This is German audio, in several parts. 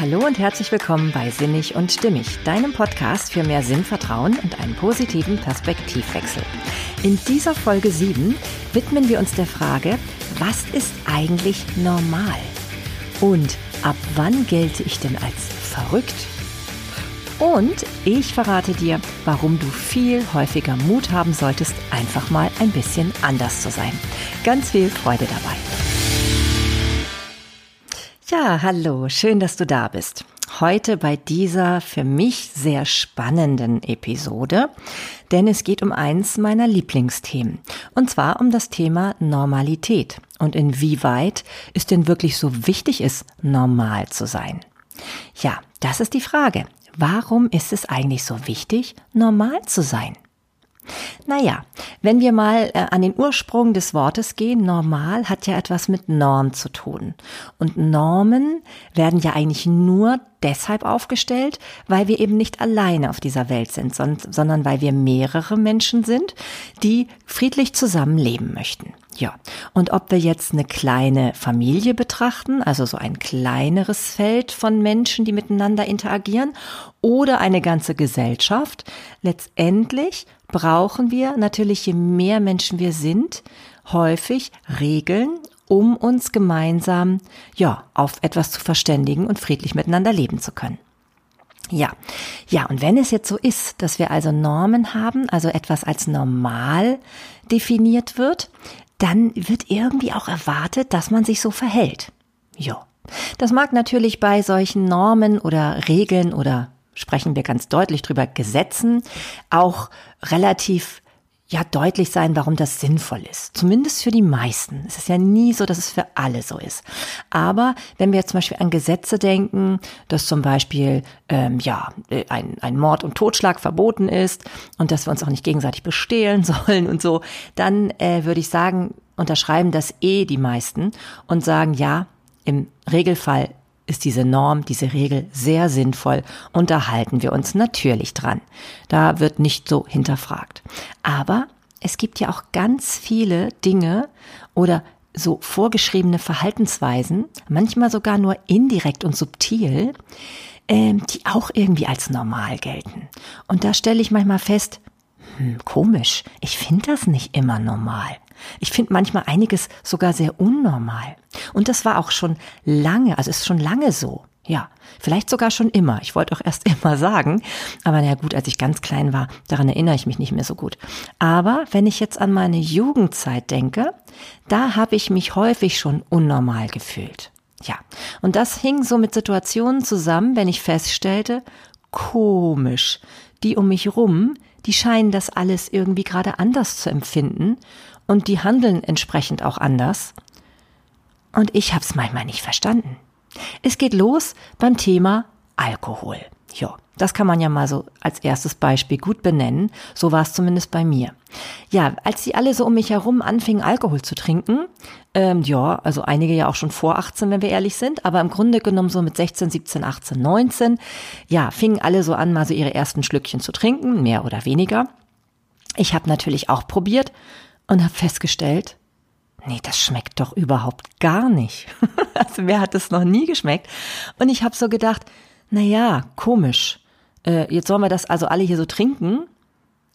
Hallo und herzlich willkommen bei Sinnig und Stimmig, deinem Podcast für mehr Sinnvertrauen und einen positiven Perspektivwechsel. In dieser Folge 7 widmen wir uns der Frage, was ist eigentlich normal? Und ab wann gelte ich denn als verrückt? Und ich verrate dir, warum du viel häufiger Mut haben solltest, einfach mal ein bisschen anders zu sein. Ganz viel Freude dabei. Ja, hallo, schön, dass du da bist. Heute bei dieser für mich sehr spannenden Episode, denn es geht um eins meiner Lieblingsthemen, und zwar um das Thema Normalität und inwieweit es denn wirklich so wichtig ist, normal zu sein. Ja, das ist die Frage. Warum ist es eigentlich so wichtig, normal zu sein? Naja, wenn wir mal äh, an den Ursprung des Wortes gehen, normal hat ja etwas mit Norm zu tun. Und Normen werden ja eigentlich nur deshalb aufgestellt, weil wir eben nicht alleine auf dieser Welt sind, sondern weil wir mehrere Menschen sind, die friedlich zusammenleben möchten. Ja, und ob wir jetzt eine kleine Familie betrachten, also so ein kleineres Feld von Menschen, die miteinander interagieren, oder eine ganze Gesellschaft, letztendlich brauchen wir natürlich, je mehr Menschen wir sind, häufig Regeln, um uns gemeinsam, ja, auf etwas zu verständigen und friedlich miteinander leben zu können. Ja, ja, und wenn es jetzt so ist, dass wir also Normen haben, also etwas als normal definiert wird, dann wird irgendwie auch erwartet, dass man sich so verhält. Ja. Das mag natürlich bei solchen Normen oder Regeln oder sprechen wir ganz deutlich drüber, Gesetzen auch relativ ja deutlich sein, warum das sinnvoll ist. Zumindest für die meisten. Es ist ja nie so, dass es für alle so ist. Aber wenn wir jetzt zum Beispiel an Gesetze denken, dass zum Beispiel ähm, ja ein, ein Mord und Totschlag verboten ist und dass wir uns auch nicht gegenseitig bestehlen sollen und so, dann äh, würde ich sagen, unterschreiben das eh die meisten und sagen, ja, im Regelfall ist diese Norm, diese Regel sehr sinnvoll und da halten wir uns natürlich dran. Da wird nicht so hinterfragt. Aber es gibt ja auch ganz viele Dinge oder so vorgeschriebene Verhaltensweisen, manchmal sogar nur indirekt und subtil, ähm, die auch irgendwie als normal gelten. Und da stelle ich manchmal fest, hm, komisch, ich finde das nicht immer normal. Ich finde manchmal einiges sogar sehr unnormal. Und das war auch schon lange, also ist schon lange so. Ja, vielleicht sogar schon immer. Ich wollte auch erst immer sagen, aber na gut, als ich ganz klein war, daran erinnere ich mich nicht mehr so gut. Aber wenn ich jetzt an meine Jugendzeit denke, da habe ich mich häufig schon unnormal gefühlt. Ja, und das hing so mit Situationen zusammen, wenn ich feststellte, komisch, die um mich rum, die scheinen das alles irgendwie gerade anders zu empfinden und die handeln entsprechend auch anders. Und ich habe es manchmal nicht verstanden. Es geht los beim Thema Alkohol. Ja, das kann man ja mal so als erstes Beispiel gut benennen. So war es zumindest bei mir. Ja, als die alle so um mich herum anfingen, Alkohol zu trinken, ähm, ja, also einige ja auch schon vor 18, wenn wir ehrlich sind, aber im Grunde genommen so mit 16, 17, 18, 19, ja, fingen alle so an, mal so ihre ersten Schlückchen zu trinken, mehr oder weniger. Ich habe natürlich auch probiert und habe festgestellt, nee, das schmeckt doch überhaupt gar nicht. also wer hat das noch nie geschmeckt? Und ich habe so gedacht, na ja, komisch. Äh, jetzt sollen wir das also alle hier so trinken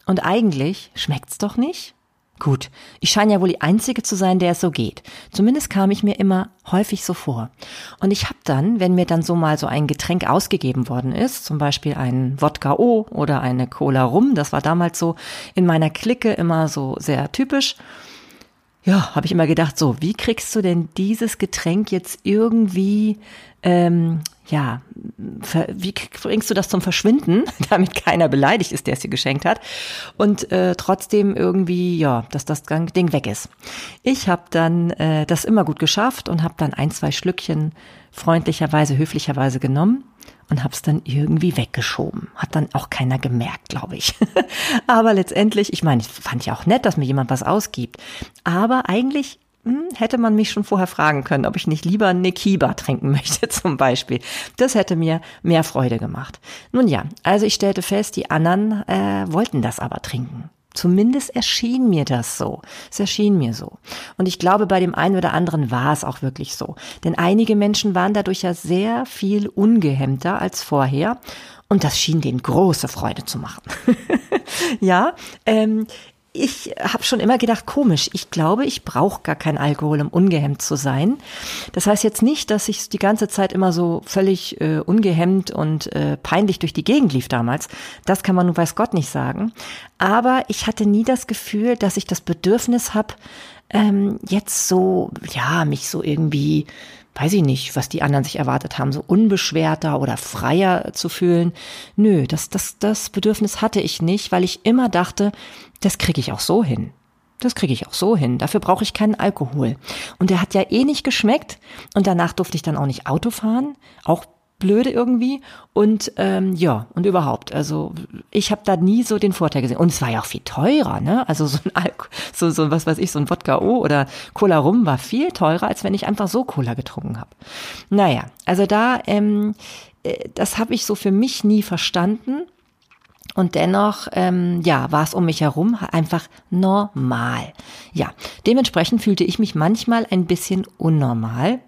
und eigentlich schmeckt's doch nicht. Gut, ich scheine ja wohl die Einzige zu sein, der es so geht. Zumindest kam ich mir immer häufig so vor. Und ich habe dann, wenn mir dann so mal so ein Getränk ausgegeben worden ist, zum Beispiel ein Wodka O oder eine Cola Rum, das war damals so in meiner Clique immer so sehr typisch, ja, habe ich immer gedacht, so, wie kriegst du denn dieses Getränk jetzt irgendwie, ähm, ja, wie bringst du das zum Verschwinden, damit keiner beleidigt ist, der es dir geschenkt hat und äh, trotzdem irgendwie, ja, dass das Ding weg ist. Ich habe dann äh, das immer gut geschafft und habe dann ein, zwei Schlückchen freundlicherweise, höflicherweise genommen und habe es dann irgendwie weggeschoben. Hat dann auch keiner gemerkt, glaube ich. aber letztendlich, ich meine, ich fand ja auch nett, dass mir jemand was ausgibt. Aber eigentlich hätte man mich schon vorher fragen können, ob ich nicht lieber Nekiba trinken möchte zum Beispiel. Das hätte mir mehr Freude gemacht. Nun ja, also ich stellte fest, die anderen äh, wollten das aber trinken. Zumindest erschien mir das so. Es erschien mir so. Und ich glaube, bei dem einen oder anderen war es auch wirklich so. Denn einige Menschen waren dadurch ja sehr viel ungehemmter als vorher. Und das schien denen große Freude zu machen. ja, ähm, ich habe schon immer gedacht, komisch, ich glaube, ich brauche gar keinen Alkohol, um ungehemmt zu sein. Das heißt jetzt nicht, dass ich die ganze Zeit immer so völlig äh, ungehemmt und äh, peinlich durch die Gegend lief damals. Das kann man nun weiß Gott nicht sagen. Aber ich hatte nie das Gefühl, dass ich das Bedürfnis habe, ähm, jetzt so, ja, mich so irgendwie weiß ich nicht, was die anderen sich erwartet haben, so unbeschwerter oder freier zu fühlen. Nö, das, das, das Bedürfnis hatte ich nicht, weil ich immer dachte, das kriege ich auch so hin. Das kriege ich auch so hin. Dafür brauche ich keinen Alkohol. Und der hat ja eh nicht geschmeckt. Und danach durfte ich dann auch nicht Auto fahren. Auch blöde irgendwie. Und ähm, ja, und überhaupt. Also ich habe da nie so den Vorteil gesehen. Und es war ja auch viel teurer, ne? Also so ein Alk so, so was weiß ich, so ein Wodka O oder Cola Rum war viel teurer, als wenn ich einfach so Cola getrunken habe. Naja, also da, ähm, äh, das habe ich so für mich nie verstanden. Und dennoch, ähm, ja, war es um mich herum einfach normal. Ja, dementsprechend fühlte ich mich manchmal ein bisschen unnormal,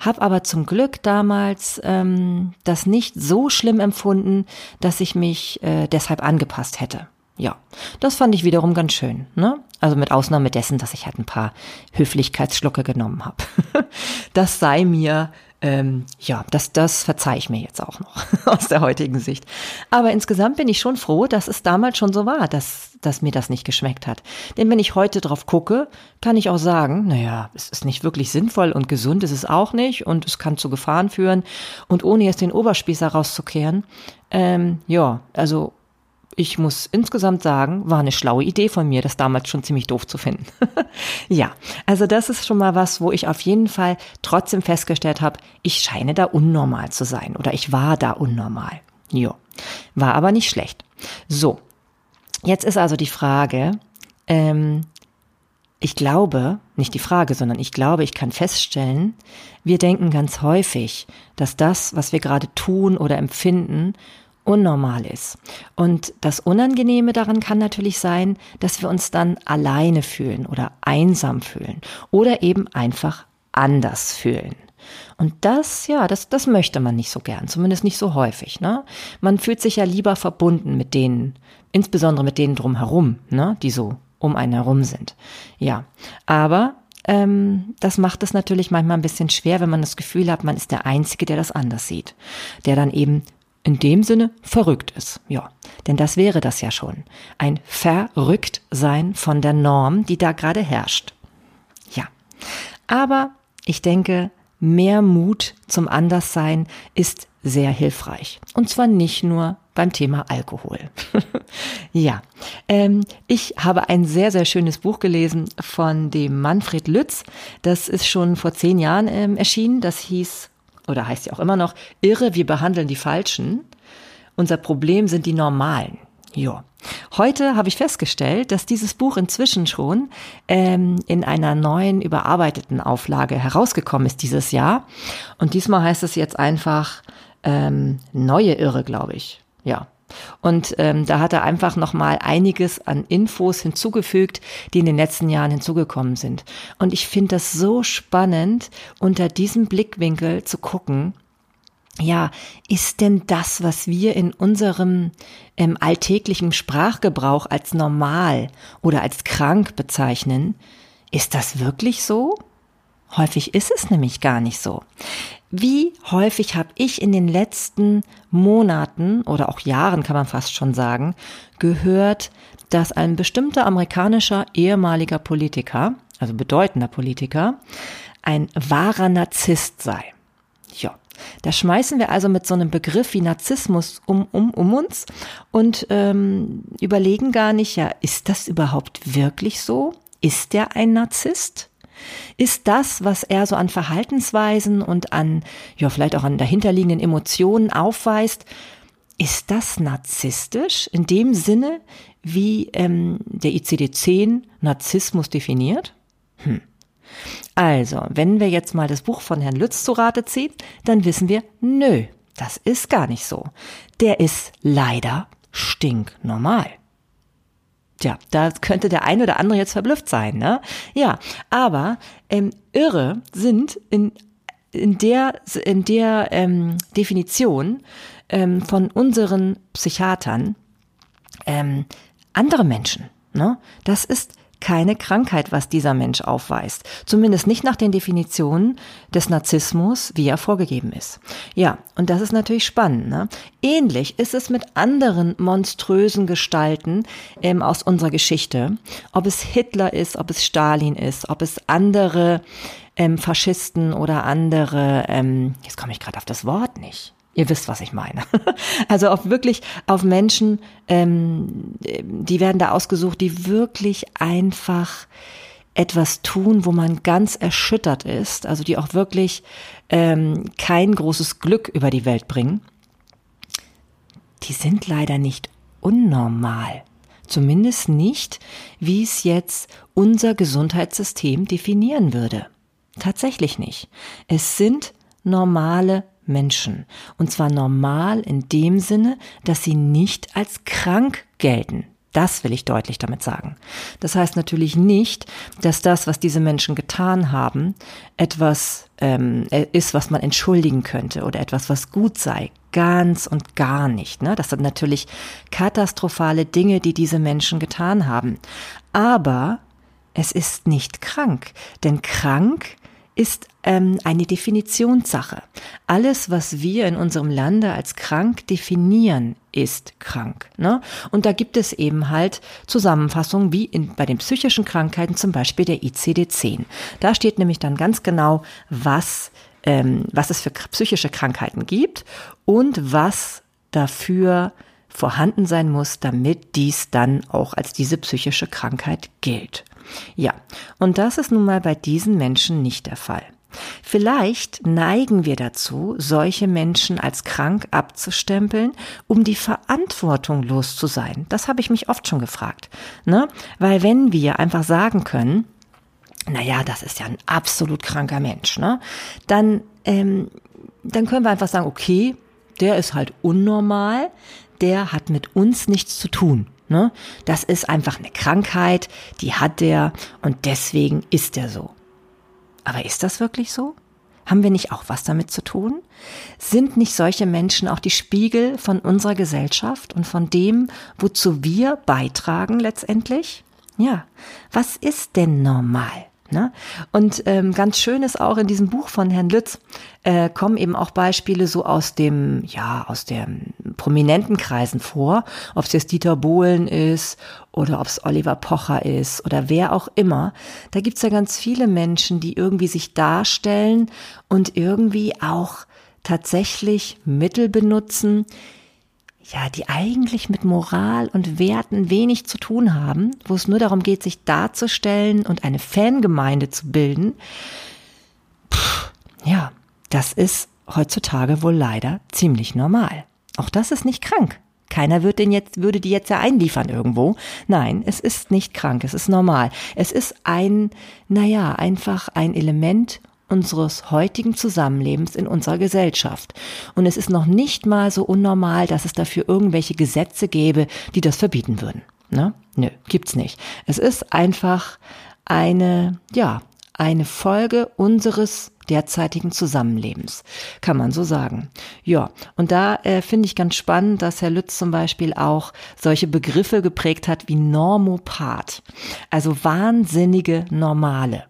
habe aber zum Glück damals ähm, das nicht so schlimm empfunden, dass ich mich äh, deshalb angepasst hätte. Ja, das fand ich wiederum ganz schön. Ne? Also mit Ausnahme dessen, dass ich halt ein paar Höflichkeitsschlucke genommen habe. das sei mir ähm, ja, das, das verzeih ich mir jetzt auch noch aus der heutigen Sicht. Aber insgesamt bin ich schon froh, dass es damals schon so war, dass, dass mir das nicht geschmeckt hat. Denn wenn ich heute drauf gucke, kann ich auch sagen, naja, es ist nicht wirklich sinnvoll und gesund ist es auch nicht und es kann zu Gefahren führen. Und ohne jetzt den Oberspießer rauszukehren, ähm, ja, also ich muss insgesamt sagen, war eine schlaue Idee von mir, das damals schon ziemlich doof zu finden. ja, also das ist schon mal was, wo ich auf jeden Fall trotzdem festgestellt habe, ich scheine da unnormal zu sein oder ich war da unnormal. Jo, war aber nicht schlecht. So, jetzt ist also die Frage, ähm, ich glaube, nicht die Frage, sondern ich glaube, ich kann feststellen, wir denken ganz häufig, dass das, was wir gerade tun oder empfinden, unnormal ist. Und das Unangenehme daran kann natürlich sein, dass wir uns dann alleine fühlen oder einsam fühlen oder eben einfach anders fühlen. Und das, ja, das, das möchte man nicht so gern, zumindest nicht so häufig. Ne? Man fühlt sich ja lieber verbunden mit denen, insbesondere mit denen drumherum, ne? die so um einen herum sind. Ja, aber ähm, das macht es natürlich manchmal ein bisschen schwer, wenn man das Gefühl hat, man ist der Einzige, der das anders sieht, der dann eben in dem Sinne verrückt ist. Ja, denn das wäre das ja schon. Ein Verrücktsein von der Norm, die da gerade herrscht. Ja, aber ich denke, mehr Mut zum Anderssein ist sehr hilfreich. Und zwar nicht nur beim Thema Alkohol. ja, ähm, ich habe ein sehr, sehr schönes Buch gelesen von dem Manfred Lütz. Das ist schon vor zehn Jahren ähm, erschienen. Das hieß oder heißt ja auch immer noch, irre, wir behandeln die Falschen. Unser Problem sind die Normalen. Ja. Heute habe ich festgestellt, dass dieses Buch inzwischen schon ähm, in einer neuen, überarbeiteten Auflage herausgekommen ist dieses Jahr. Und diesmal heißt es jetzt einfach ähm, neue Irre, glaube ich. Ja. Und ähm, da hat er einfach nochmal einiges an Infos hinzugefügt, die in den letzten Jahren hinzugekommen sind. Und ich finde das so spannend, unter diesem Blickwinkel zu gucken, ja, ist denn das, was wir in unserem ähm, alltäglichen Sprachgebrauch als normal oder als krank bezeichnen, ist das wirklich so? Häufig ist es nämlich gar nicht so. Wie häufig habe ich in den letzten Monaten oder auch Jahren, kann man fast schon sagen, gehört, dass ein bestimmter amerikanischer ehemaliger Politiker, also bedeutender Politiker, ein wahrer Narzisst sei. Ja, da schmeißen wir also mit so einem Begriff wie Narzissmus um, um, um uns und ähm, überlegen gar nicht, ja, ist das überhaupt wirklich so? Ist der ein Narzisst? Ist das, was er so an Verhaltensweisen und an, ja, vielleicht auch an dahinterliegenden Emotionen aufweist, ist das narzisstisch in dem Sinne, wie ähm, der ICD-10 Narzissmus definiert? Hm. Also, wenn wir jetzt mal das Buch von Herrn Lütz zu Rate ziehen, dann wissen wir, nö, das ist gar nicht so. Der ist leider stinknormal. Tja, da könnte der ein oder andere jetzt verblüfft sein, ne? Ja, aber ähm, irre sind in in der in der ähm, Definition ähm, von unseren Psychiatern ähm, andere Menschen. Ne? Das ist keine Krankheit, was dieser Mensch aufweist. Zumindest nicht nach den Definitionen des Narzissmus, wie er vorgegeben ist. Ja, und das ist natürlich spannend. Ne? Ähnlich ist es mit anderen monströsen Gestalten ähm, aus unserer Geschichte. Ob es Hitler ist, ob es Stalin ist, ob es andere ähm, Faschisten oder andere, ähm, jetzt komme ich gerade auf das Wort nicht. Ihr wisst, was ich meine. Also auf wirklich auf Menschen, ähm, die werden da ausgesucht, die wirklich einfach etwas tun, wo man ganz erschüttert ist, also die auch wirklich ähm, kein großes Glück über die Welt bringen. Die sind leider nicht unnormal. Zumindest nicht, wie es jetzt unser Gesundheitssystem definieren würde. Tatsächlich nicht. Es sind normale Menschen. Und zwar normal in dem Sinne, dass sie nicht als krank gelten. Das will ich deutlich damit sagen. Das heißt natürlich nicht, dass das, was diese Menschen getan haben, etwas ähm, ist, was man entschuldigen könnte oder etwas, was gut sei. Ganz und gar nicht. Ne? Das sind natürlich katastrophale Dinge, die diese Menschen getan haben. Aber es ist nicht krank, denn krank ist ähm, eine Definitionssache. Alles, was wir in unserem Lande als krank definieren, ist krank. Ne? Und da gibt es eben halt Zusammenfassungen wie in, bei den psychischen Krankheiten, zum Beispiel der ICD-10. Da steht nämlich dann ganz genau, was, ähm, was es für psychische Krankheiten gibt und was dafür vorhanden sein muss, damit dies dann auch als diese psychische Krankheit gilt. Ja, und das ist nun mal bei diesen Menschen nicht der Fall. Vielleicht neigen wir dazu, solche Menschen als krank abzustempeln, um die Verantwortung los zu sein. Das habe ich mich oft schon gefragt. Ne? Weil wenn wir einfach sagen können, naja, das ist ja ein absolut kranker Mensch, ne? dann, ähm, dann können wir einfach sagen, okay, der ist halt unnormal, der hat mit uns nichts zu tun. Ne? Das ist einfach eine Krankheit, die hat der und deswegen ist er so. Aber ist das wirklich so? Haben wir nicht auch was damit zu tun? Sind nicht solche Menschen auch die Spiegel von unserer Gesellschaft und von dem, wozu wir beitragen letztendlich? Ja, was ist denn normal? Ne? Und ähm, ganz schön ist auch in diesem Buch von Herrn Lütz äh, kommen eben auch Beispiele so aus dem, ja, aus den prominenten Kreisen vor, ob es jetzt Dieter Bohlen ist oder ob es Oliver Pocher ist oder wer auch immer. Da gibt's ja ganz viele Menschen, die irgendwie sich darstellen und irgendwie auch tatsächlich Mittel benutzen, ja, die eigentlich mit Moral und Werten wenig zu tun haben, wo es nur darum geht, sich darzustellen und eine Fangemeinde zu bilden. Puh, ja, das ist heutzutage wohl leider ziemlich normal. Auch das ist nicht krank. Keiner wird den jetzt, würde die jetzt ja einliefern irgendwo. Nein, es ist nicht krank, es ist normal. Es ist ein, naja, einfach ein Element unseres heutigen Zusammenlebens in unserer Gesellschaft. Und es ist noch nicht mal so unnormal, dass es dafür irgendwelche Gesetze gäbe, die das verbieten würden. Ne? Nö, gibt's nicht. Es ist einfach eine, ja, eine Folge unseres derzeitigen Zusammenlebens, kann man so sagen. Ja, und da äh, finde ich ganz spannend, dass Herr Lütz zum Beispiel auch solche Begriffe geprägt hat wie Normopath, also wahnsinnige Normale.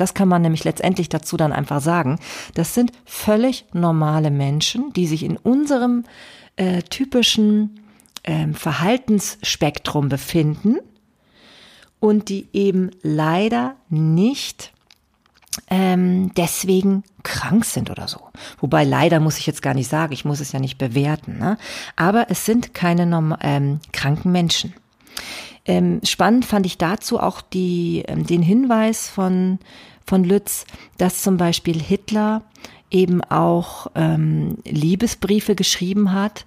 Das kann man nämlich letztendlich dazu dann einfach sagen. Das sind völlig normale Menschen, die sich in unserem äh, typischen äh, Verhaltensspektrum befinden und die eben leider nicht ähm, deswegen krank sind oder so. Wobei leider muss ich jetzt gar nicht sagen, ich muss es ja nicht bewerten. Ne? Aber es sind keine norm ähm, kranken Menschen. Ähm, spannend fand ich dazu auch die, ähm, den Hinweis von, von Lütz, dass zum Beispiel Hitler eben auch ähm, Liebesbriefe geschrieben hat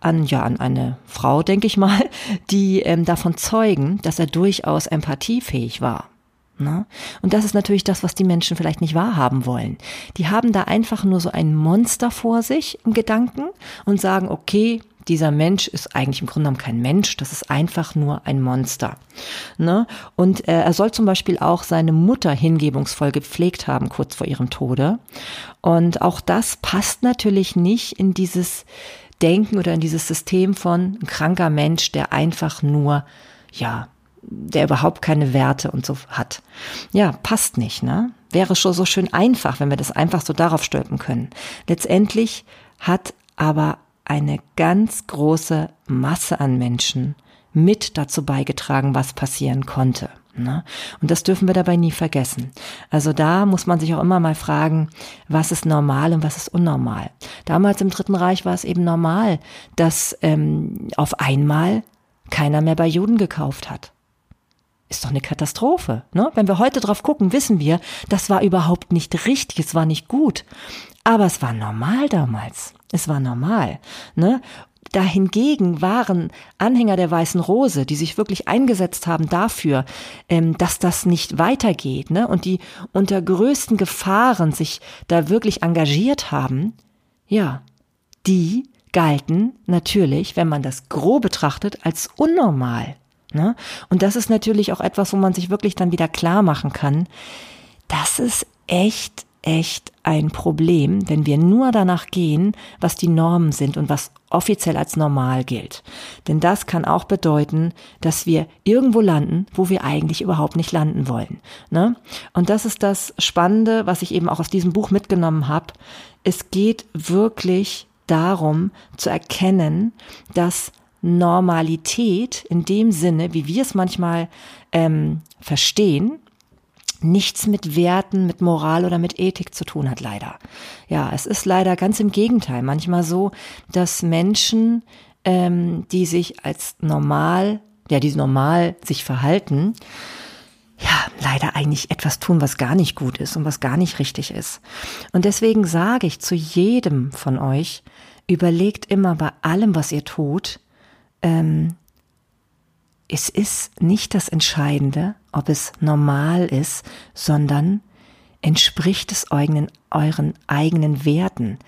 an ja an eine Frau, denke ich mal, die ähm, davon zeugen, dass er durchaus empathiefähig war. Ne? Und das ist natürlich das, was die Menschen vielleicht nicht wahrhaben wollen. Die haben da einfach nur so ein Monster vor sich im Gedanken und sagen, okay, dieser Mensch ist eigentlich im Grunde genommen kein Mensch, das ist einfach nur ein Monster. Ne? Und äh, er soll zum Beispiel auch seine Mutter hingebungsvoll gepflegt haben, kurz vor ihrem Tode. Und auch das passt natürlich nicht in dieses Denken oder in dieses System von kranker Mensch, der einfach nur, ja, der überhaupt keine Werte und so hat. Ja, passt nicht, ne? Wäre schon so schön einfach, wenn wir das einfach so darauf stülpen können. Letztendlich hat aber eine ganz große Masse an Menschen mit dazu beigetragen, was passieren konnte. Ne? Und das dürfen wir dabei nie vergessen. Also da muss man sich auch immer mal fragen, was ist normal und was ist unnormal. Damals im Dritten Reich war es eben normal, dass ähm, auf einmal keiner mehr bei Juden gekauft hat. Ist doch eine Katastrophe. Ne? Wenn wir heute drauf gucken, wissen wir, das war überhaupt nicht richtig, es war nicht gut. Aber es war normal damals. Es war normal. Ne? Dahingegen waren Anhänger der Weißen Rose, die sich wirklich eingesetzt haben dafür, ähm, dass das nicht weitergeht, ne? und die unter größten Gefahren sich da wirklich engagiert haben, ja, die galten natürlich, wenn man das grob betrachtet, als unnormal. Ne? Und das ist natürlich auch etwas, wo man sich wirklich dann wieder klar machen kann, das ist echt, echt ein Problem, wenn wir nur danach gehen, was die Normen sind und was offiziell als normal gilt. Denn das kann auch bedeuten, dass wir irgendwo landen, wo wir eigentlich überhaupt nicht landen wollen. Ne? Und das ist das Spannende, was ich eben auch aus diesem Buch mitgenommen habe. Es geht wirklich darum zu erkennen, dass Normalität in dem Sinne, wie wir es manchmal ähm, verstehen, nichts mit Werten, mit Moral oder mit Ethik zu tun hat, leider. Ja, es ist leider ganz im Gegenteil manchmal so, dass Menschen, ähm, die sich als normal, ja, die normal sich verhalten, ja, leider eigentlich etwas tun, was gar nicht gut ist und was gar nicht richtig ist. Und deswegen sage ich zu jedem von euch, überlegt immer bei allem, was ihr tut, ähm, es ist nicht das Entscheidende, ob es normal ist, sondern entspricht es euren, euren eigenen Werten.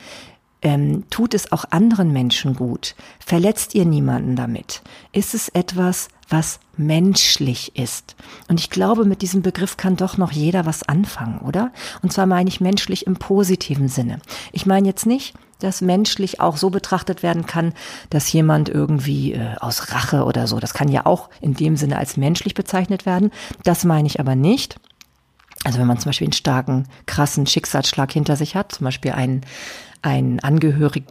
Ähm, tut es auch anderen Menschen gut? Verletzt ihr niemanden damit? Ist es etwas, was menschlich ist? Und ich glaube, mit diesem Begriff kann doch noch jeder was anfangen, oder? Und zwar meine ich menschlich im positiven Sinne. Ich meine jetzt nicht, das menschlich auch so betrachtet werden kann, dass jemand irgendwie äh, aus Rache oder so, das kann ja auch in dem Sinne als menschlich bezeichnet werden. Das meine ich aber nicht. Also wenn man zum Beispiel einen starken, krassen Schicksalsschlag hinter sich hat, zum Beispiel einen, einen Angehörigen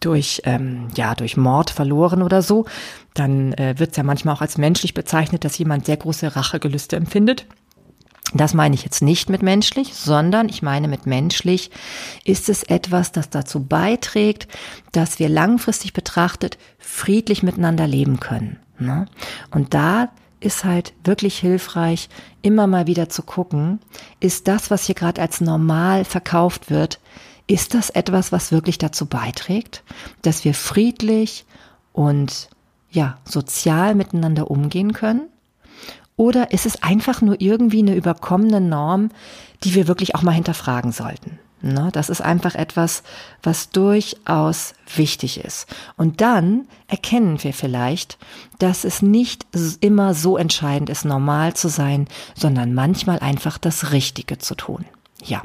durch, ähm, ja, durch Mord verloren oder so, dann äh, wird es ja manchmal auch als menschlich bezeichnet, dass jemand sehr große Rachegelüste empfindet. Das meine ich jetzt nicht mit menschlich, sondern ich meine mit menschlich ist es etwas, das dazu beiträgt, dass wir langfristig betrachtet friedlich miteinander leben können. Ne? Und da ist halt wirklich hilfreich, immer mal wieder zu gucken, ist das, was hier gerade als normal verkauft wird, ist das etwas, was wirklich dazu beiträgt, dass wir friedlich und ja, sozial miteinander umgehen können? Oder ist es einfach nur irgendwie eine überkommene Norm, die wir wirklich auch mal hinterfragen sollten? Ne, das ist einfach etwas, was durchaus wichtig ist. Und dann erkennen wir vielleicht, dass es nicht immer so entscheidend ist, normal zu sein, sondern manchmal einfach das Richtige zu tun. Ja.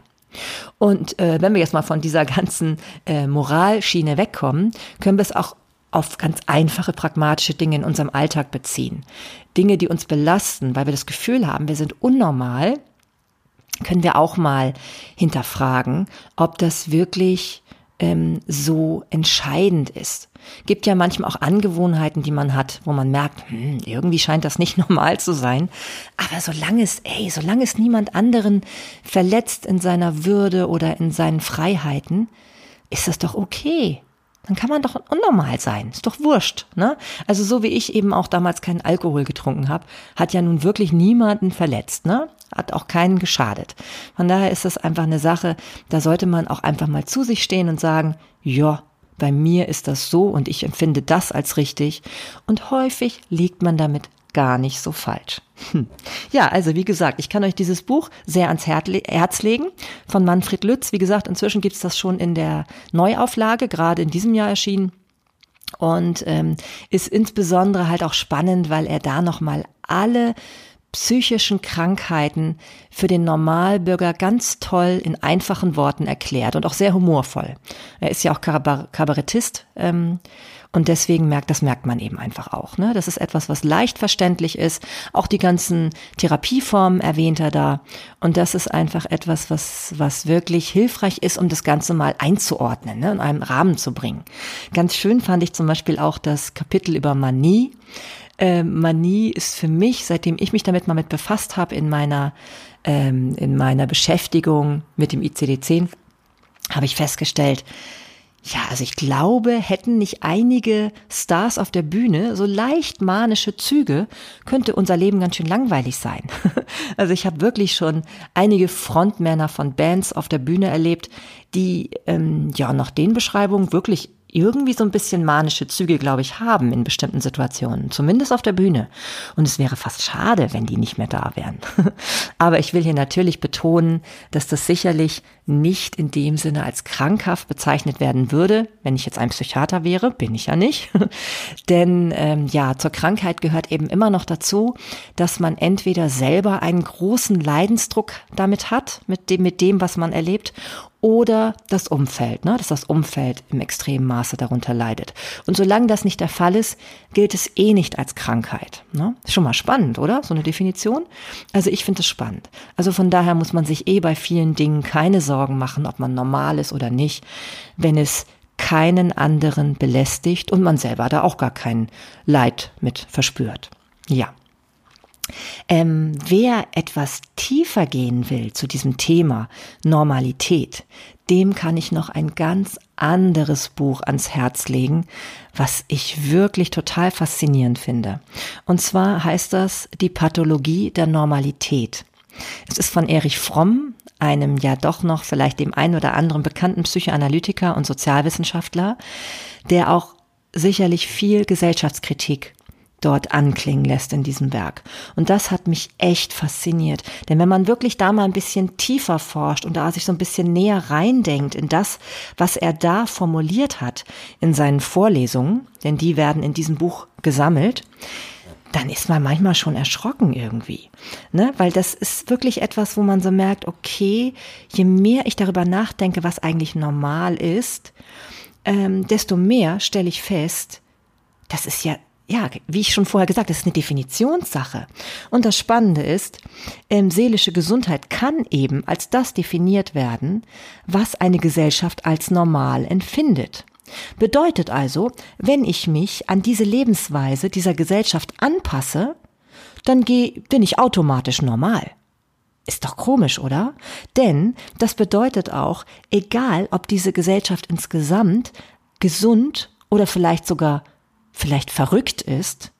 Und äh, wenn wir jetzt mal von dieser ganzen äh, Moralschiene wegkommen, können wir es auch auf ganz einfache, pragmatische Dinge in unserem Alltag beziehen. Dinge, die uns belasten, weil wir das Gefühl haben, wir sind unnormal, können wir auch mal hinterfragen, ob das wirklich ähm, so entscheidend ist. Gibt ja manchmal auch Angewohnheiten, die man hat, wo man merkt, hm, irgendwie scheint das nicht normal zu sein. Aber solange es, ey, solange es niemand anderen verletzt in seiner Würde oder in seinen Freiheiten, ist das doch okay dann kann man doch unnormal sein. Ist doch wurscht. Ne? Also so wie ich eben auch damals keinen Alkohol getrunken habe, hat ja nun wirklich niemanden verletzt. Ne? Hat auch keinen geschadet. Von daher ist das einfach eine Sache, da sollte man auch einfach mal zu sich stehen und sagen, ja, bei mir ist das so und ich empfinde das als richtig. Und häufig liegt man damit gar nicht so falsch. Hm. Ja, also wie gesagt, ich kann euch dieses Buch sehr ans Herz legen von Manfred Lütz. Wie gesagt, inzwischen gibt es das schon in der Neuauflage, gerade in diesem Jahr erschienen. und ähm, ist insbesondere halt auch spannend, weil er da nochmal alle psychischen Krankheiten für den Normalbürger ganz toll in einfachen Worten erklärt und auch sehr humorvoll. Er ist ja auch Kabarettist ähm, und deswegen merkt, das merkt man eben einfach auch. Ne? Das ist etwas, was leicht verständlich ist. Auch die ganzen Therapieformen erwähnt er da. Und das ist einfach etwas, was, was wirklich hilfreich ist, um das Ganze mal einzuordnen, ne? in einen Rahmen zu bringen. Ganz schön fand ich zum Beispiel auch das Kapitel über Manie. Äh, Manie ist für mich, seitdem ich mich damit mal mit befasst habe in meiner ähm, in meiner Beschäftigung mit dem ICD-10, habe ich festgestellt, ja, also ich glaube, hätten nicht einige Stars auf der Bühne so leicht manische Züge, könnte unser Leben ganz schön langweilig sein. Also ich habe wirklich schon einige Frontmänner von Bands auf der Bühne erlebt, die ähm, ja nach den Beschreibungen wirklich irgendwie so ein bisschen manische Züge, glaube ich, haben in bestimmten Situationen, zumindest auf der Bühne. Und es wäre fast schade, wenn die nicht mehr da wären. Aber ich will hier natürlich betonen, dass das sicherlich nicht in dem Sinne als krankhaft bezeichnet werden würde, wenn ich jetzt ein Psychiater wäre, bin ich ja nicht. Denn ähm, ja, zur Krankheit gehört eben immer noch dazu, dass man entweder selber einen großen Leidensdruck damit hat, mit dem, mit dem, was man erlebt, oder das Umfeld, ne, dass das Umfeld im extremen Maße darunter leidet. Und solange das nicht der Fall ist, gilt es eh nicht als Krankheit. Ne? Ist schon mal spannend, oder? So eine Definition. Also ich finde es spannend. Also von daher muss man sich eh bei vielen Dingen keine Sorgen machen, ob man normal ist oder nicht, wenn es keinen anderen belästigt und man selber da auch gar kein Leid mit verspürt. Ja. Ähm, wer etwas tiefer gehen will zu diesem Thema Normalität, dem kann ich noch ein ganz anderes Buch ans Herz legen, was ich wirklich total faszinierend finde. Und zwar heißt das Die Pathologie der Normalität. Es ist von Erich Fromm, einem ja doch noch vielleicht dem einen oder anderen bekannten Psychoanalytiker und Sozialwissenschaftler, der auch sicherlich viel Gesellschaftskritik dort anklingen lässt in diesem Werk. Und das hat mich echt fasziniert. Denn wenn man wirklich da mal ein bisschen tiefer forscht und da sich so ein bisschen näher reindenkt in das, was er da formuliert hat in seinen Vorlesungen, denn die werden in diesem Buch gesammelt, dann ist man manchmal schon erschrocken irgendwie. Ne? Weil das ist wirklich etwas, wo man so merkt, okay, je mehr ich darüber nachdenke, was eigentlich normal ist, ähm, desto mehr stelle ich fest, das ist ja ja, wie ich schon vorher gesagt, das ist eine Definitionssache. Und das Spannende ist, ähm, seelische Gesundheit kann eben als das definiert werden, was eine Gesellschaft als normal empfindet. Bedeutet also, wenn ich mich an diese Lebensweise dieser Gesellschaft anpasse, dann geh, bin ich automatisch normal. Ist doch komisch, oder? Denn das bedeutet auch, egal ob diese Gesellschaft insgesamt gesund oder vielleicht sogar vielleicht verrückt ist,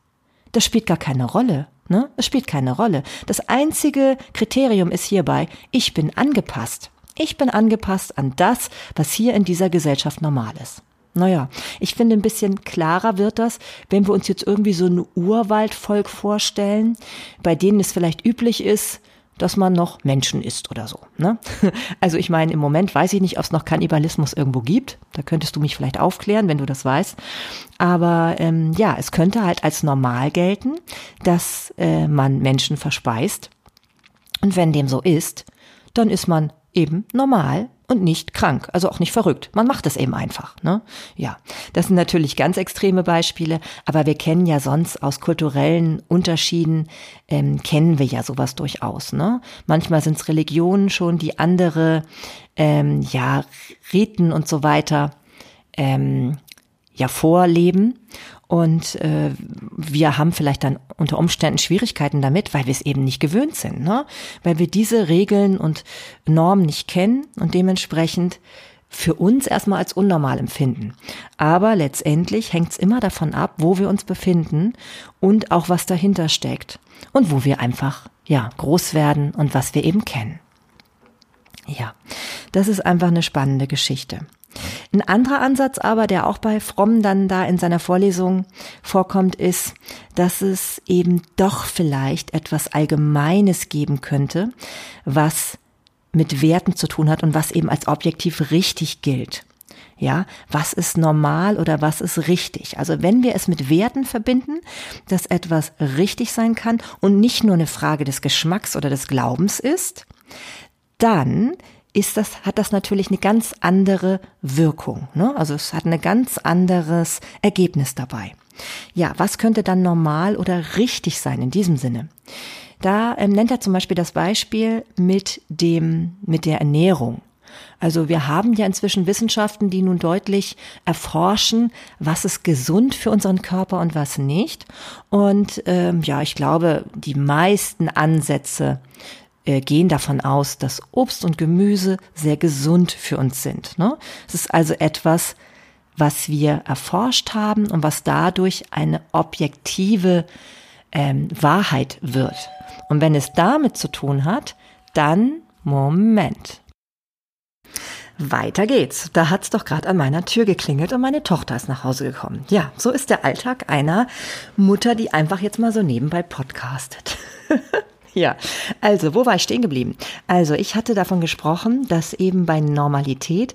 das spielt gar keine Rolle. Ne? Es spielt keine Rolle. Das einzige Kriterium ist hierbei, ich bin angepasst. Ich bin angepasst an das, was hier in dieser Gesellschaft normal ist. Naja, ich finde, ein bisschen klarer wird das, wenn wir uns jetzt irgendwie so ein Urwaldvolk vorstellen, bei denen es vielleicht üblich ist, dass man noch Menschen isst oder so. Ne? Also ich meine, im Moment weiß ich nicht, ob es noch Kannibalismus irgendwo gibt. Da könntest du mich vielleicht aufklären, wenn du das weißt. Aber ähm, ja, es könnte halt als normal gelten, dass äh, man Menschen verspeist. Und wenn dem so ist, dann ist man eben normal und nicht krank, also auch nicht verrückt. Man macht es eben einfach. Ne? Ja, das sind natürlich ganz extreme Beispiele, aber wir kennen ja sonst aus kulturellen Unterschieden, ähm, kennen wir ja sowas durchaus. Ne? Manchmal sind es Religionen schon, die andere, ähm, ja, Riten und so weiter ähm, ja vorleben. Und äh, wir haben vielleicht dann unter Umständen Schwierigkeiten damit, weil wir es eben nicht gewöhnt sind, ne? weil wir diese Regeln und Normen nicht kennen und dementsprechend für uns erstmal als unnormal empfinden. Aber letztendlich hängt es immer davon ab, wo wir uns befinden und auch was dahinter steckt und wo wir einfach ja groß werden und was wir eben kennen. Ja, das ist einfach eine spannende Geschichte. Ein anderer Ansatz aber, der auch bei Fromm dann da in seiner Vorlesung vorkommt, ist, dass es eben doch vielleicht etwas Allgemeines geben könnte, was mit Werten zu tun hat und was eben als objektiv richtig gilt. Ja, was ist normal oder was ist richtig? Also wenn wir es mit Werten verbinden, dass etwas richtig sein kann und nicht nur eine Frage des Geschmacks oder des Glaubens ist, dann ist das, hat das natürlich eine ganz andere Wirkung. Ne? Also es hat ein ganz anderes Ergebnis dabei. Ja, was könnte dann normal oder richtig sein in diesem Sinne? Da ähm, nennt er zum Beispiel das Beispiel mit dem, mit der Ernährung. Also wir haben ja inzwischen Wissenschaften, die nun deutlich erforschen, was ist gesund für unseren Körper und was nicht. Und ähm, ja, ich glaube, die meisten Ansätze gehen davon aus, dass Obst und Gemüse sehr gesund für uns sind. Ne? Es ist also etwas, was wir erforscht haben und was dadurch eine objektive ähm, Wahrheit wird. Und wenn es damit zu tun hat, dann Moment. Weiter geht's. Da hat's doch gerade an meiner Tür geklingelt und meine Tochter ist nach Hause gekommen. Ja, so ist der Alltag einer Mutter, die einfach jetzt mal so nebenbei podcastet. ja, also, wo war ich stehen geblieben? Also, ich hatte davon gesprochen, dass eben bei Normalität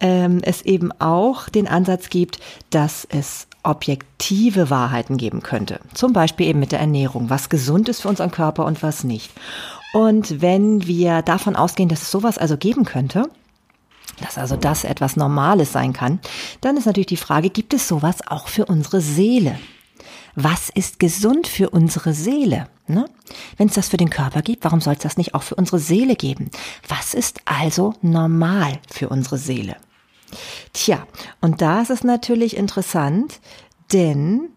ähm, es eben auch den Ansatz gibt, dass es objektive Wahrheiten geben könnte. Zum Beispiel eben mit der Ernährung, was gesund ist für unseren Körper und was nicht. Und wenn wir davon ausgehen, dass es sowas also geben könnte, dass also das etwas Normales sein kann, dann ist natürlich die Frage, gibt es sowas auch für unsere Seele? Was ist gesund für unsere Seele? Ne? Wenn es das für den Körper gibt, warum soll es das nicht auch für unsere Seele geben? Was ist also normal für unsere Seele? Tja, und da ist es natürlich interessant, denn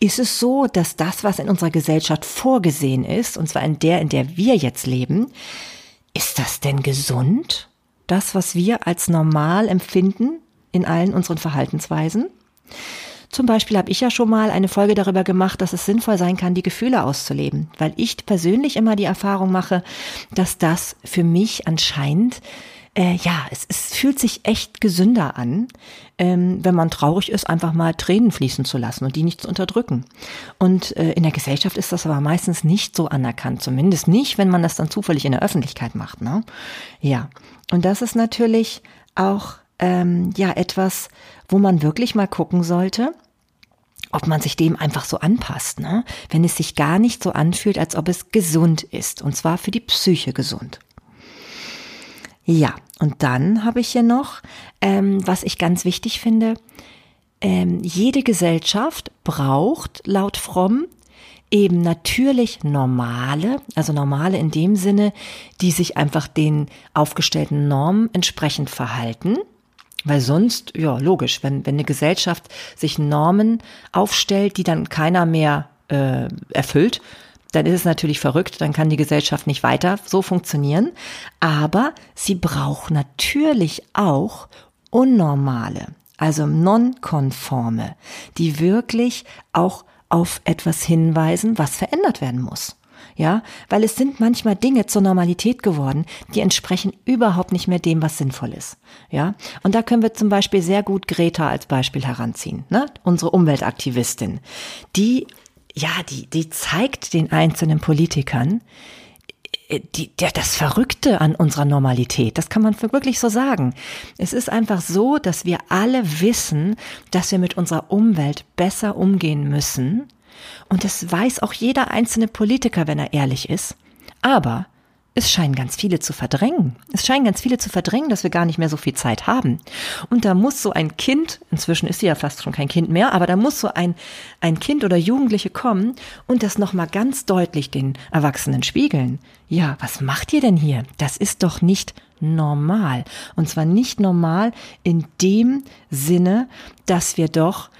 ist es so, dass das, was in unserer Gesellschaft vorgesehen ist, und zwar in der, in der wir jetzt leben, ist das denn gesund? das, was wir als normal empfinden in allen unseren Verhaltensweisen. Zum Beispiel habe ich ja schon mal eine Folge darüber gemacht, dass es sinnvoll sein kann, die Gefühle auszuleben, weil ich persönlich immer die Erfahrung mache, dass das für mich anscheinend äh, ja, es, es fühlt sich echt gesünder an, ähm, wenn man traurig ist, einfach mal Tränen fließen zu lassen und die nicht zu unterdrücken. Und äh, in der Gesellschaft ist das aber meistens nicht so anerkannt, zumindest nicht, wenn man das dann zufällig in der Öffentlichkeit macht. Ne? Ja, und das ist natürlich auch ähm, ja etwas, wo man wirklich mal gucken sollte, ob man sich dem einfach so anpasst, ne? wenn es sich gar nicht so anfühlt, als ob es gesund ist, und zwar für die Psyche gesund. Ja, und dann habe ich hier noch, ähm, was ich ganz wichtig finde, ähm, jede Gesellschaft braucht laut Fromm eben natürlich normale, also normale in dem Sinne, die sich einfach den aufgestellten Normen entsprechend verhalten. Weil sonst, ja, logisch, wenn, wenn eine Gesellschaft sich Normen aufstellt, die dann keiner mehr äh, erfüllt, dann ist es natürlich verrückt, dann kann die Gesellschaft nicht weiter so funktionieren. Aber sie braucht natürlich auch unnormale, also nonkonforme, die wirklich auch auf etwas hinweisen, was verändert werden muss. Ja, weil es sind manchmal Dinge zur Normalität geworden, die entsprechen überhaupt nicht mehr dem, was sinnvoll ist. Ja, und da können wir zum Beispiel sehr gut Greta als Beispiel heranziehen, ne? unsere Umweltaktivistin, die ja, die, die zeigt den einzelnen Politikern, äh, die, der, das Verrückte an unserer Normalität, das kann man wirklich so sagen. Es ist einfach so, dass wir alle wissen, dass wir mit unserer Umwelt besser umgehen müssen. Und das weiß auch jeder einzelne Politiker, wenn er ehrlich ist. Aber es scheinen ganz viele zu verdrängen. Es scheinen ganz viele zu verdrängen, dass wir gar nicht mehr so viel Zeit haben. Und da muss so ein Kind, inzwischen ist sie ja fast schon kein Kind mehr, aber da muss so ein, ein Kind oder Jugendliche kommen und das nochmal ganz deutlich den Erwachsenen spiegeln. Ja, was macht ihr denn hier? Das ist doch nicht normal. Und zwar nicht normal in dem Sinne, dass wir doch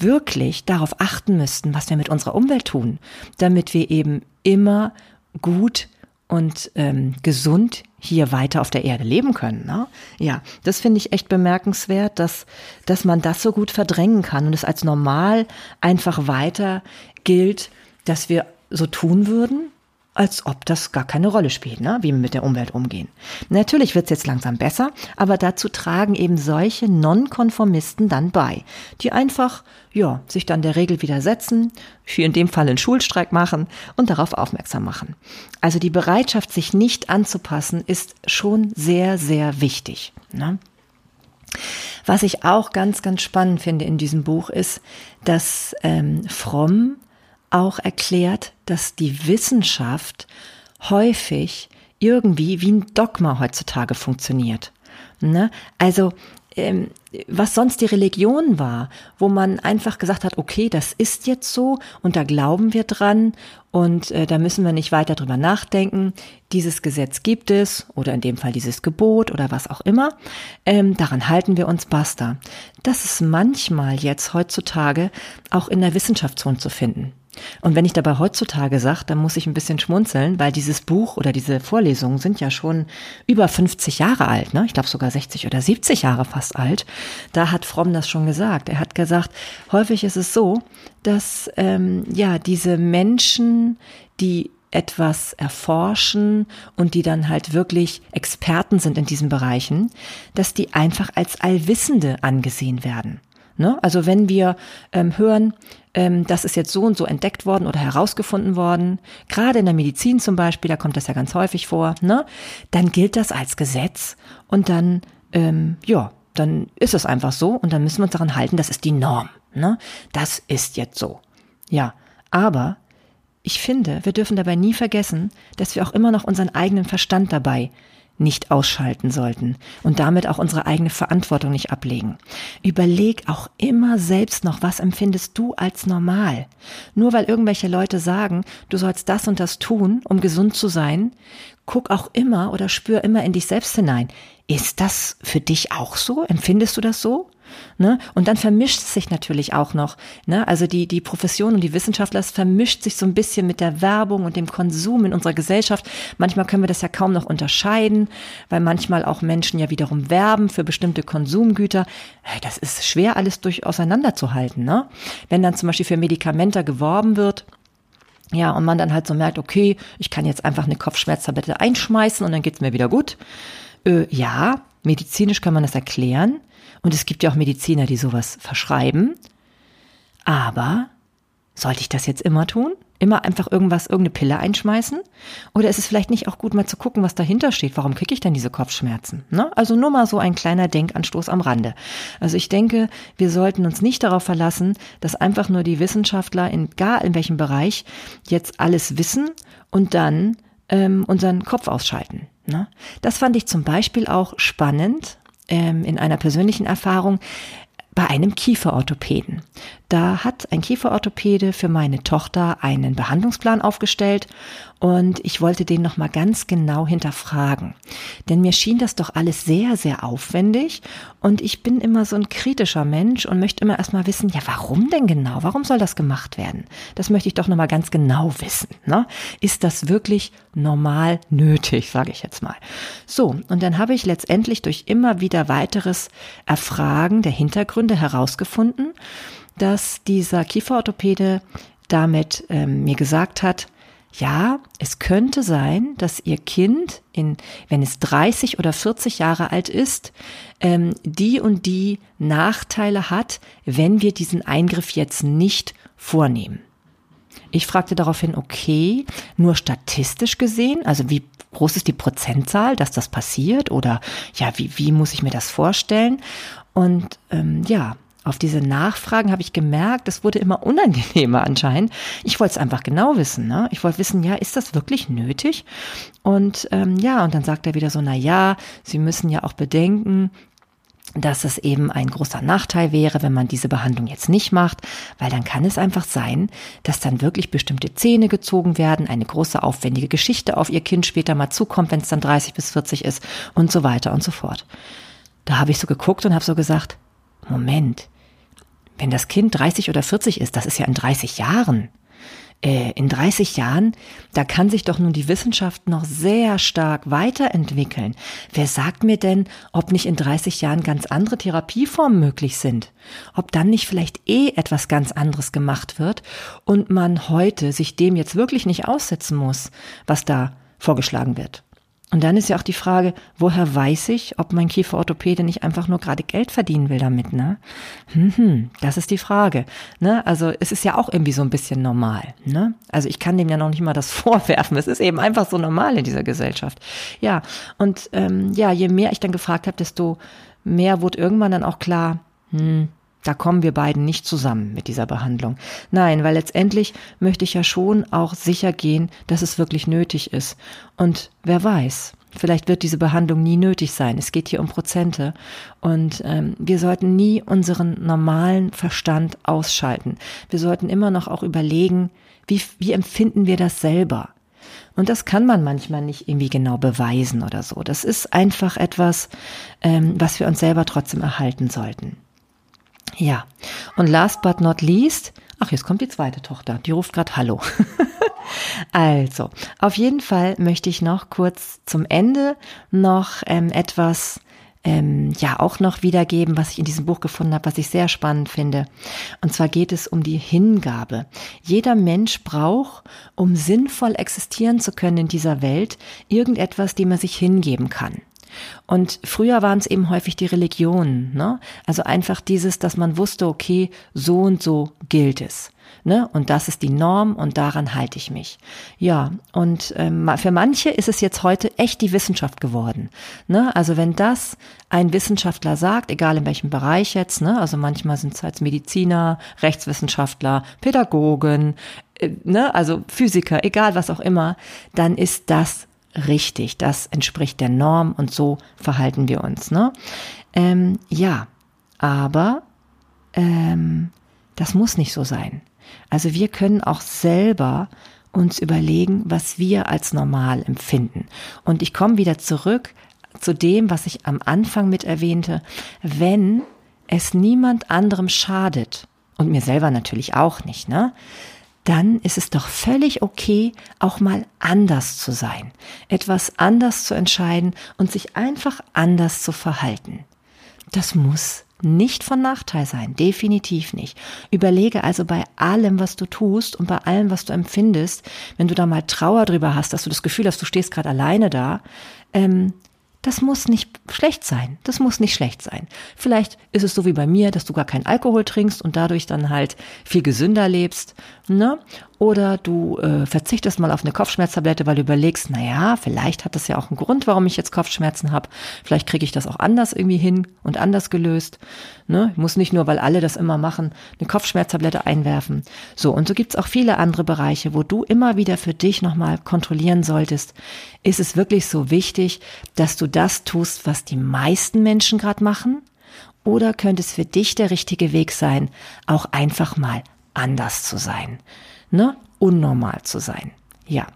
wirklich darauf achten müssten, was wir mit unserer Umwelt tun, damit wir eben immer gut und ähm, gesund hier weiter auf der Erde leben können. Ne? Ja, das finde ich echt bemerkenswert, dass, dass man das so gut verdrängen kann und es als normal einfach weiter gilt, dass wir so tun würden, als ob das gar keine Rolle spielt, ne? wie wir mit der Umwelt umgehen. Natürlich wird es jetzt langsam besser, aber dazu tragen eben solche Nonkonformisten dann bei, die einfach, ja, sich dann der Regel widersetzen, hier in dem Fall einen Schulstreik machen und darauf aufmerksam machen. Also die Bereitschaft, sich nicht anzupassen, ist schon sehr, sehr wichtig. Ne? Was ich auch ganz, ganz spannend finde in diesem Buch ist, dass ähm, Fromm auch erklärt, dass die Wissenschaft häufig irgendwie wie ein Dogma heutzutage funktioniert. Ne? Also ähm, was sonst die Religion war, wo man einfach gesagt hat, okay, das ist jetzt so und da glauben wir dran und äh, da müssen wir nicht weiter drüber nachdenken. Dieses Gesetz gibt es oder in dem Fall dieses Gebot oder was auch immer. Ähm, daran halten wir uns basta. Das ist manchmal jetzt heutzutage auch in der Wissenschaft zu finden. Und wenn ich dabei heutzutage sage, dann muss ich ein bisschen schmunzeln, weil dieses Buch oder diese Vorlesungen sind ja schon über 50 Jahre alt, ne? Ich glaube sogar 60 oder 70 Jahre fast alt. Da hat Fromm das schon gesagt. Er hat gesagt, häufig ist es so, dass ähm, ja diese Menschen, die etwas erforschen und die dann halt wirklich Experten sind in diesen Bereichen, dass die einfach als Allwissende angesehen werden. Ne? Also wenn wir ähm, hören, ähm, das ist jetzt so und so entdeckt worden oder herausgefunden worden, gerade in der Medizin zum Beispiel, da kommt das ja ganz häufig vor, ne? dann gilt das als Gesetz und dann, ähm, ja, dann ist es einfach so und dann müssen wir uns daran halten, das ist die Norm. Ne? Das ist jetzt so. Ja, aber ich finde, wir dürfen dabei nie vergessen, dass wir auch immer noch unseren eigenen Verstand dabei nicht ausschalten sollten und damit auch unsere eigene Verantwortung nicht ablegen. Überleg auch immer selbst noch, was empfindest du als normal? Nur weil irgendwelche Leute sagen, du sollst das und das tun, um gesund zu sein, guck auch immer oder spür immer in dich selbst hinein. Ist das für dich auch so? Empfindest du das so? Ne? Und dann vermischt es sich natürlich auch noch. Ne? Also die, die Profession und die Wissenschaftler, es vermischt sich so ein bisschen mit der Werbung und dem Konsum in unserer Gesellschaft. Manchmal können wir das ja kaum noch unterscheiden, weil manchmal auch Menschen ja wiederum werben für bestimmte Konsumgüter. Das ist schwer alles durch auseinanderzuhalten. Ne? Wenn dann zum Beispiel für Medikamente geworben wird, ja, und man dann halt so merkt, okay, ich kann jetzt einfach eine Kopfschmerztablette einschmeißen und dann geht's mir wieder gut. Äh, ja, medizinisch kann man das erklären. Und es gibt ja auch Mediziner, die sowas verschreiben. Aber sollte ich das jetzt immer tun? Immer einfach irgendwas, irgendeine Pille einschmeißen? Oder ist es vielleicht nicht auch gut, mal zu gucken, was dahinter steht? Warum kriege ich denn diese Kopfschmerzen? Ne? Also nur mal so ein kleiner Denkanstoß am Rande. Also ich denke, wir sollten uns nicht darauf verlassen, dass einfach nur die Wissenschaftler, in, gar in welchem Bereich, jetzt alles wissen und dann ähm, unseren Kopf ausschalten. Ne? Das fand ich zum Beispiel auch spannend ähm, in einer persönlichen Erfahrung bei einem Kieferorthopäden. Da hat ein Kieferorthopäde für meine Tochter einen Behandlungsplan aufgestellt und ich wollte den nochmal ganz genau hinterfragen. Denn mir schien das doch alles sehr, sehr aufwendig und ich bin immer so ein kritischer Mensch und möchte immer erstmal wissen, ja, warum denn genau? Warum soll das gemacht werden? Das möchte ich doch nochmal ganz genau wissen. Ne? Ist das wirklich normal nötig, sage ich jetzt mal. So, und dann habe ich letztendlich durch immer wieder weiteres Erfragen der Hintergründe herausgefunden, dass dieser Kieferorthopäde damit ähm, mir gesagt hat, ja, es könnte sein, dass Ihr Kind, in, wenn es 30 oder 40 Jahre alt ist, ähm, die und die Nachteile hat, wenn wir diesen Eingriff jetzt nicht vornehmen. Ich fragte daraufhin, okay, nur statistisch gesehen, also wie groß ist die Prozentzahl, dass das passiert oder ja, wie, wie muss ich mir das vorstellen? Und ähm, ja, auf diese Nachfragen habe ich gemerkt, es wurde immer unangenehmer anscheinend. Ich wollte es einfach genau wissen. Ne? Ich wollte wissen, ja, ist das wirklich nötig? Und ähm, ja, und dann sagt er wieder so, na ja, Sie müssen ja auch bedenken, dass es eben ein großer Nachteil wäre, wenn man diese Behandlung jetzt nicht macht, weil dann kann es einfach sein, dass dann wirklich bestimmte Zähne gezogen werden, eine große aufwendige Geschichte auf ihr Kind später mal zukommt, wenn es dann 30 bis 40 ist und so weiter und so fort. Da habe ich so geguckt und habe so gesagt, Moment, wenn das Kind 30 oder 40 ist, das ist ja in 30 Jahren. Äh, in 30 Jahren, da kann sich doch nun die Wissenschaft noch sehr stark weiterentwickeln. Wer sagt mir denn, ob nicht in 30 Jahren ganz andere Therapieformen möglich sind? Ob dann nicht vielleicht eh etwas ganz anderes gemacht wird und man heute sich dem jetzt wirklich nicht aussetzen muss, was da vorgeschlagen wird? Und dann ist ja auch die Frage, woher weiß ich, ob mein Kieferorthopäde nicht einfach nur gerade Geld verdienen will damit, ne? Hm, hm, das ist die Frage, ne? Also es ist ja auch irgendwie so ein bisschen normal, ne? Also ich kann dem ja noch nicht mal das vorwerfen. Es ist eben einfach so normal in dieser Gesellschaft. Ja, und ähm, ja, je mehr ich dann gefragt habe, desto mehr wurde irgendwann dann auch klar, hm, da kommen wir beiden nicht zusammen mit dieser Behandlung. Nein, weil letztendlich möchte ich ja schon auch sicher gehen, dass es wirklich nötig ist. Und wer weiß, vielleicht wird diese Behandlung nie nötig sein. Es geht hier um Prozente. Und ähm, wir sollten nie unseren normalen Verstand ausschalten. Wir sollten immer noch auch überlegen, wie, wie empfinden wir das selber? Und das kann man manchmal nicht irgendwie genau beweisen oder so. Das ist einfach etwas, ähm, was wir uns selber trotzdem erhalten sollten. Ja, und last but not least, ach, jetzt kommt die zweite Tochter, die ruft gerade Hallo. also, auf jeden Fall möchte ich noch kurz zum Ende noch ähm, etwas ähm, ja auch noch wiedergeben, was ich in diesem Buch gefunden habe, was ich sehr spannend finde. Und zwar geht es um die Hingabe. Jeder Mensch braucht, um sinnvoll existieren zu können in dieser Welt, irgendetwas, dem er sich hingeben kann. Und früher waren es eben häufig die Religionen, ne? Also einfach dieses, dass man wusste, okay, so und so gilt es. Ne? Und das ist die Norm und daran halte ich mich. Ja, und ähm, für manche ist es jetzt heute echt die Wissenschaft geworden. Ne? Also wenn das ein Wissenschaftler sagt, egal in welchem Bereich jetzt, ne? also manchmal sind es halt Mediziner, Rechtswissenschaftler, Pädagogen, äh, ne? also Physiker, egal was auch immer, dann ist das richtig. Das entspricht der Norm und so verhalten wir uns. Ne? Ähm, ja, aber ähm, das muss nicht so sein. Also wir können auch selber uns überlegen, was wir als normal empfinden. Und ich komme wieder zurück zu dem, was ich am Anfang mit erwähnte. Wenn es niemand anderem schadet, und mir selber natürlich auch nicht, ne? Dann ist es doch völlig okay, auch mal anders zu sein, etwas anders zu entscheiden und sich einfach anders zu verhalten. Das muss nicht von Nachteil sein, definitiv nicht. Überlege also bei allem, was du tust und bei allem, was du empfindest, wenn du da mal Trauer drüber hast, dass du das Gefühl hast, du stehst gerade alleine da, ähm, das muss nicht schlecht sein. Das muss nicht schlecht sein. Vielleicht ist es so wie bei mir, dass du gar keinen Alkohol trinkst und dadurch dann halt viel gesünder lebst. Ne? Oder du äh, verzichtest mal auf eine Kopfschmerztablette, weil du überlegst, na ja, vielleicht hat das ja auch einen Grund, warum ich jetzt Kopfschmerzen habe. Vielleicht kriege ich das auch anders irgendwie hin und anders gelöst. Ne? Ich muss nicht nur, weil alle das immer machen, eine Kopfschmerztablette einwerfen. So, und so gibt's auch viele andere Bereiche, wo du immer wieder für dich nochmal kontrollieren solltest. Ist es wirklich so wichtig, dass du das tust, was die meisten Menschen gerade machen? Oder könnte es für dich der richtige Weg sein, auch einfach mal anders zu sein? Ne, unnormal zu sein. Ja,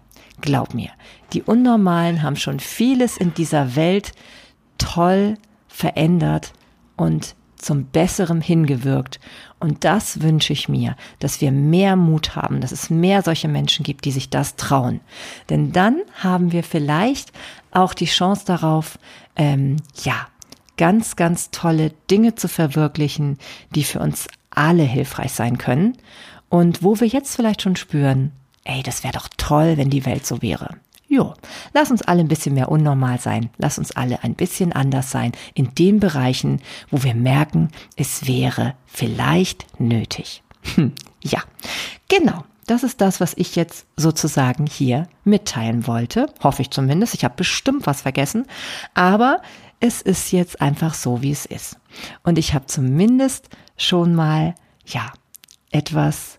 glaub mir, die Unnormalen haben schon vieles in dieser Welt toll verändert und zum Besseren hingewirkt. Und das wünsche ich mir, dass wir mehr Mut haben, dass es mehr solche Menschen gibt, die sich das trauen. Denn dann haben wir vielleicht auch die Chance darauf, ähm, ja, ganz, ganz tolle Dinge zu verwirklichen, die für uns alle hilfreich sein können und wo wir jetzt vielleicht schon spüren, ey, das wäre doch toll, wenn die Welt so wäre. Jo, lass uns alle ein bisschen mehr unnormal sein. Lass uns alle ein bisschen anders sein in den Bereichen, wo wir merken, es wäre vielleicht nötig. Hm, ja, genau. Das ist das, was ich jetzt sozusagen hier mitteilen wollte. Hoffe ich zumindest. Ich habe bestimmt was vergessen. Aber es ist jetzt einfach so, wie es ist. Und ich habe zumindest schon mal, ja, etwas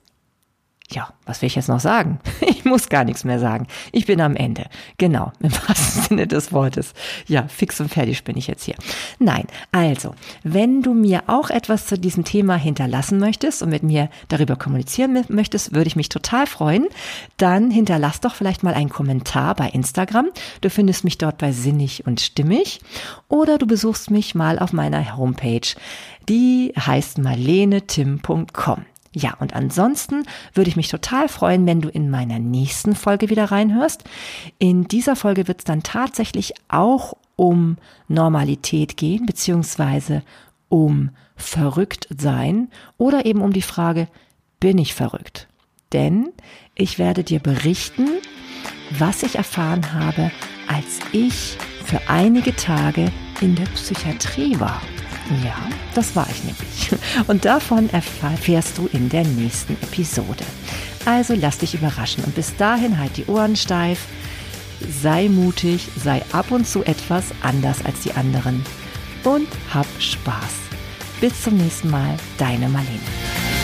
ja, was will ich jetzt noch sagen? Ich muss gar nichts mehr sagen. Ich bin am Ende. Genau, im wahrsten Sinne des Wortes. Ja, fix und fertig bin ich jetzt hier. Nein, also, wenn du mir auch etwas zu diesem Thema hinterlassen möchtest und mit mir darüber kommunizieren möchtest, würde ich mich total freuen. Dann hinterlass doch vielleicht mal einen Kommentar bei Instagram. Du findest mich dort bei Sinnig und Stimmig. Oder du besuchst mich mal auf meiner Homepage. Die heißt marlenetim.com. Ja, und ansonsten würde ich mich total freuen, wenn du in meiner nächsten Folge wieder reinhörst. In dieser Folge wird es dann tatsächlich auch um Normalität gehen, beziehungsweise um verrückt sein oder eben um die Frage, bin ich verrückt? Denn ich werde dir berichten, was ich erfahren habe, als ich für einige Tage in der Psychiatrie war. Ja, das war ich nämlich. Und davon erfährst du in der nächsten Episode. Also lass dich überraschen und bis dahin halt die Ohren steif, sei mutig, sei ab und zu etwas anders als die anderen und hab Spaß. Bis zum nächsten Mal, deine Marlene.